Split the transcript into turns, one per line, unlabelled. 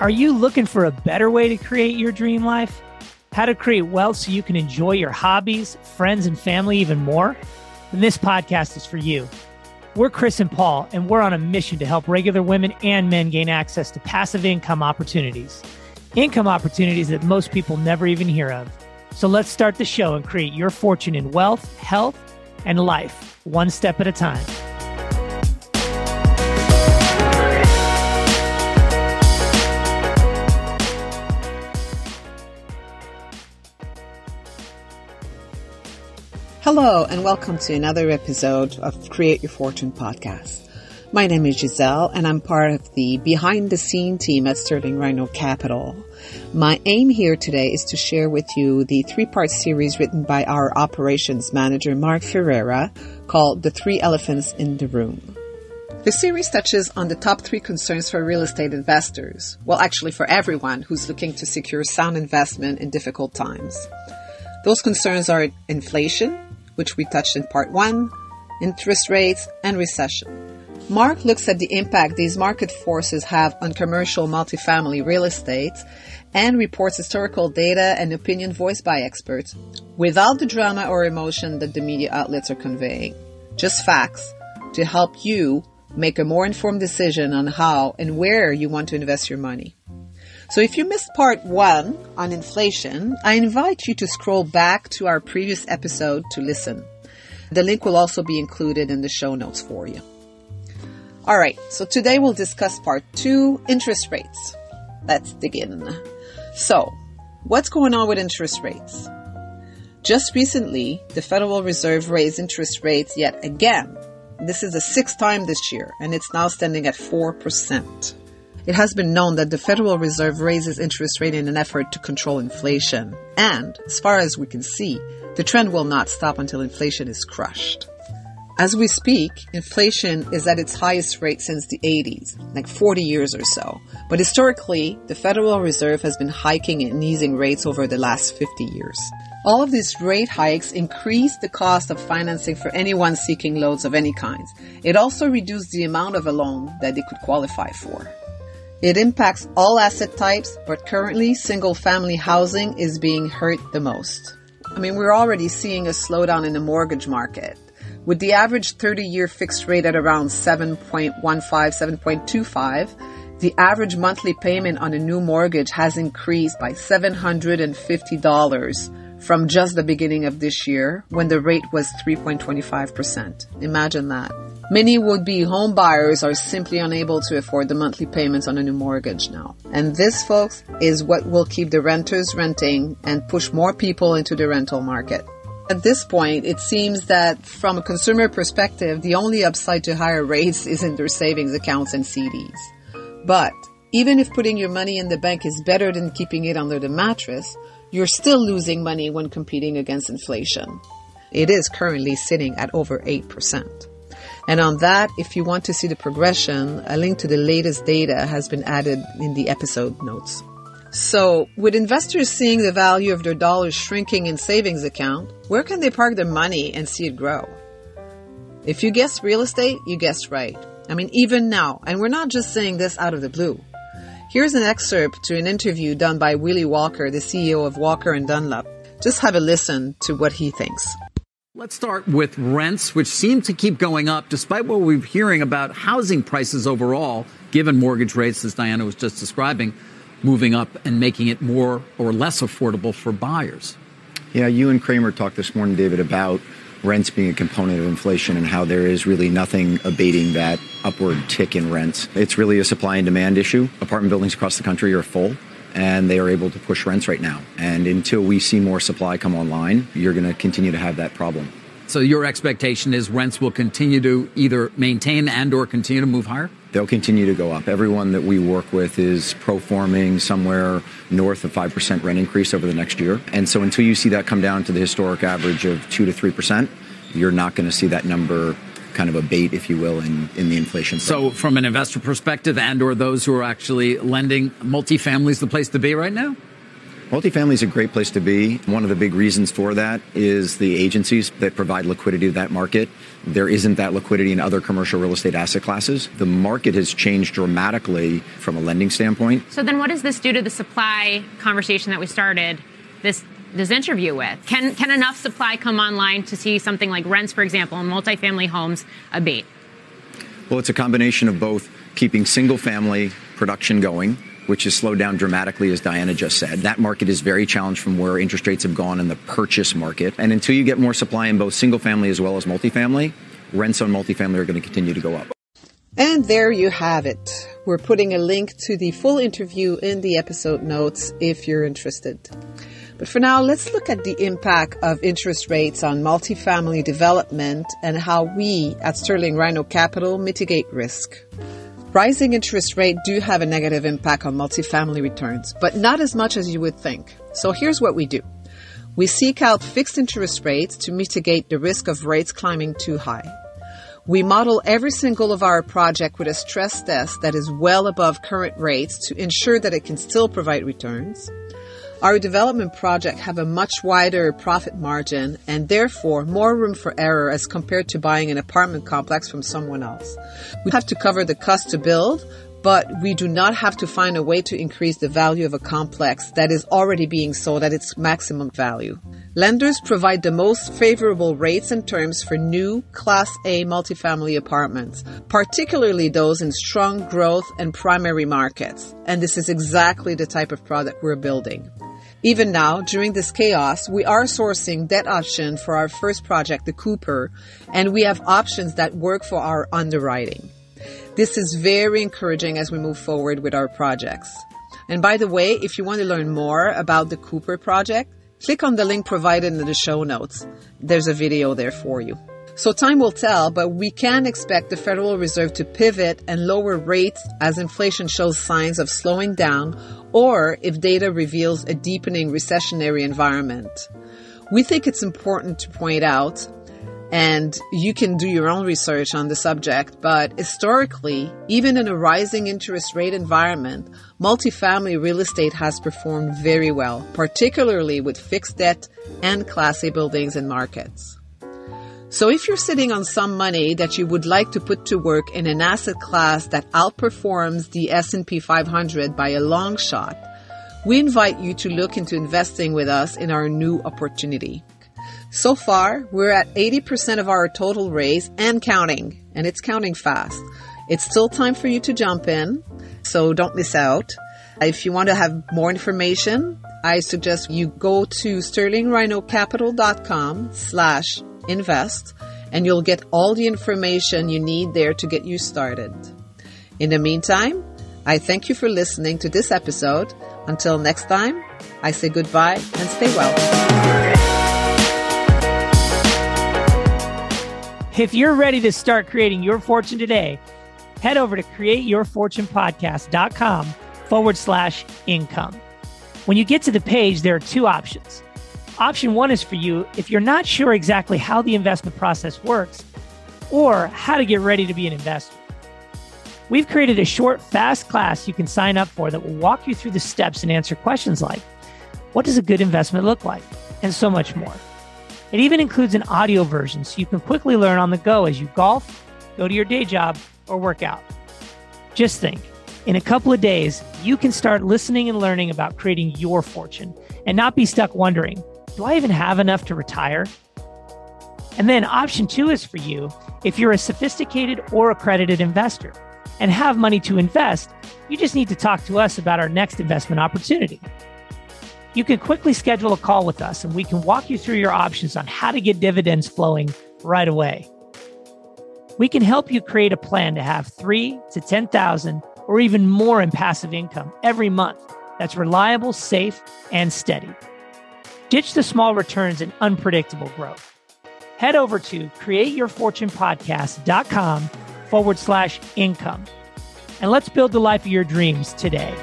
Are you looking for a better way to create your dream life? How to create wealth so you can enjoy your hobbies, friends, and family even more? Then this podcast is for you. We're Chris and Paul, and we're on a mission to help regular women and men gain access to passive income opportunities. Income opportunities that most people never even hear of. So let's start the show and create your fortune in wealth, health, and life, one step at a time.
Hello, and welcome to another episode of Create Your Fortune podcast. My name is Giselle, and I'm part of the behind the scene team at Sterling Rhino Capital. My aim here today is to share with you the three part series written by our operations manager, Mark Ferreira, called The Three Elephants in the Room. The series touches on the top three concerns for real estate investors. Well, actually, for everyone who's looking to secure sound investment in difficult times. Those concerns are inflation, which we touched in part one, interest rates, and recession. Mark looks at the impact these market forces have on commercial multifamily real estate and reports historical data and opinion voiced by experts without the drama or emotion that the media outlets are conveying. Just facts to help you make a more informed decision on how and where you want to invest your money. So if you missed part one on inflation, I invite you to scroll back to our previous episode to listen. The link will also be included in the show notes for you. All right, so today we'll discuss part two, interest rates. Let's dig in. So, what's going on with interest rates? Just recently, the Federal Reserve raised interest rates yet again. This is the sixth time this year, and it's now standing at 4%. It has been known that the Federal Reserve raises interest rate in an effort to control inflation. And, as far as we can see, the trend will not stop until inflation is crushed. As we speak, inflation is at its highest rate since the 80s, like 40 years or so. But historically, the Federal Reserve has been hiking and easing rates over the last 50 years. All of these rate hikes increase the cost of financing for anyone seeking loans of any kind. It also reduced the amount of a loan that they could qualify for. It impacts all asset types, but currently single family housing is being hurt the most. I mean, we're already seeing a slowdown in the mortgage market. With the average 30 year fixed rate at around 7.15, 7.25, the average monthly payment on a new mortgage has increased by $750 from just the beginning of this year when the rate was 3.25%. Imagine that. Many would-be home buyers are simply unable to afford the monthly payments on a new mortgage now. And this, folks, is what will keep the renters renting and push more people into the rental market. At this point, it seems that from a consumer perspective, the only upside to higher rates is in their savings accounts and CDs. But even if putting your money in the bank is better than keeping it under the mattress, you're still losing money when competing against inflation. It is currently sitting at over 8%. And on that, if you want to see the progression, a link to the latest data has been added in the episode notes. So, with investors seeing the value of their dollars shrinking in savings account, where can they park their money and see it grow? If you guessed real estate, you guessed right. I mean, even now, and we're not just saying this out of the blue. Here's an excerpt to an interview done by Willy Walker, the CEO of Walker and Dunlop. Just have a listen to what he thinks.
Let's start with rents, which seem to keep going up despite what we're hearing about housing prices overall, given mortgage rates, as Diana was just describing, moving up and making it more or less affordable for buyers.
Yeah, you and Cramer talked this morning, David, about rents being a component of inflation and how there is really nothing abating that upward tick in rents. It's really a supply and demand issue. Apartment buildings across the country are full and they are able to push rents right now. And until we see more supply come online, you're going to continue to have that problem.
So your expectation is rents will continue to either maintain and or continue to move higher?
They'll continue to go up. Everyone that we work with is pro-forming somewhere north of 5% rent increase over the next year. And so until you see that come down to the historic average of 2 to 3%, you're not going to see that number kind of abate, if you will, in, in the inflation.
So, from an investor perspective, and or those who are actually lending, multifamily is the place to be right now.
Multifamily is a great place to be. One of the big reasons for that is the agencies that provide liquidity to that market. There isn't that liquidity in other commercial real estate asset classes. The market has changed dramatically from a lending standpoint.
So then what does this do to the supply conversation that we started this this interview with? Can can enough supply come online to see something like rents, for example, in multifamily homes abate?
Well, it's a combination of both keeping single family production going which has slowed down dramatically, as Diana just said. That market is very challenged from where interest rates have gone in the purchase market. And until you get more supply in both single family as well as multifamily, rents on multifamily are going to continue to go up.
And there you have it. We're putting a link to the full interview in the episode notes if you're interested. But for now, let's look at the impact of interest rates on multifamily development and how we at Sterling Rhino Capital mitigate risk. Rising interest rates do have a negative impact on multifamily returns, but not as much as you would think. So here's what we do. We seek out fixed interest rates to mitigate the risk of rates climbing too high. We model every single of our project with a stress test that is well above current rates to ensure that it can still provide returns. Our development project have a much wider profit margin and therefore more room for error as compared to buying an apartment complex from someone else. We have to cover the cost to build, but we do not have to find a way to increase the value of a complex that is already being sold at its maximum value. Lenders provide the most favorable rates and terms for new Class A multifamily apartments, particularly those in strong growth and primary markets. And this is exactly the type of product we're building. Even now, during this chaos, we are sourcing debt option for our first project, the Cooper, and we have options that work for our underwriting. This is very encouraging as we move forward with our projects. And by the way, if you want to learn more about the Cooper project, click on the link provided in the show notes. There's a video there for you. So time will tell, but we can expect the Federal Reserve to pivot and lower rates as inflation shows signs of slowing down or if data reveals a deepening recessionary environment. We think it's important to point out and you can do your own research on the subject, but historically, even in a rising interest rate environment, multifamily real estate has performed very well, particularly with fixed debt and Class A buildings and markets. So if you're sitting on some money that you would like to put to work in an asset class that outperforms the S&P 500 by a long shot, we invite you to look into investing with us in our new opportunity. So far, we're at 80% of our total raise and counting, and it's counting fast. It's still time for you to jump in, so don't miss out. If you want to have more information, I suggest you go to sterlingrhinocapital.com slash invest, and you'll get all the information you need there to get you started. In the meantime, I thank you for listening to this episode. Until next time, I say goodbye and stay well.
If you're ready to start creating your fortune today, head over to createyourfortunepodcast.com forward slash income. When you get to the page, there are two options. Option one is for you if you're not sure exactly how the investment process works or how to get ready to be an investor. We've created a short, fast class you can sign up for that will walk you through the steps and answer questions like what does a good investment look like? And so much more. It even includes an audio version so you can quickly learn on the go as you golf, go to your day job, or work out. Just think in a couple of days, you can start listening and learning about creating your fortune and not be stuck wondering do I even have enough to retire? And then option two is for you if you're a sophisticated or accredited investor and have money to invest, you just need to talk to us about our next investment opportunity. You can quickly schedule a call with us and we can walk you through your options on how to get dividends flowing right away. We can help you create a plan to have 3 to 10,000 or even more in passive income every month that's reliable, safe, and steady. Ditch the small returns and unpredictable growth. Head over to createyourfortunepodcast.com forward slash income. And let's build the life of your dreams today.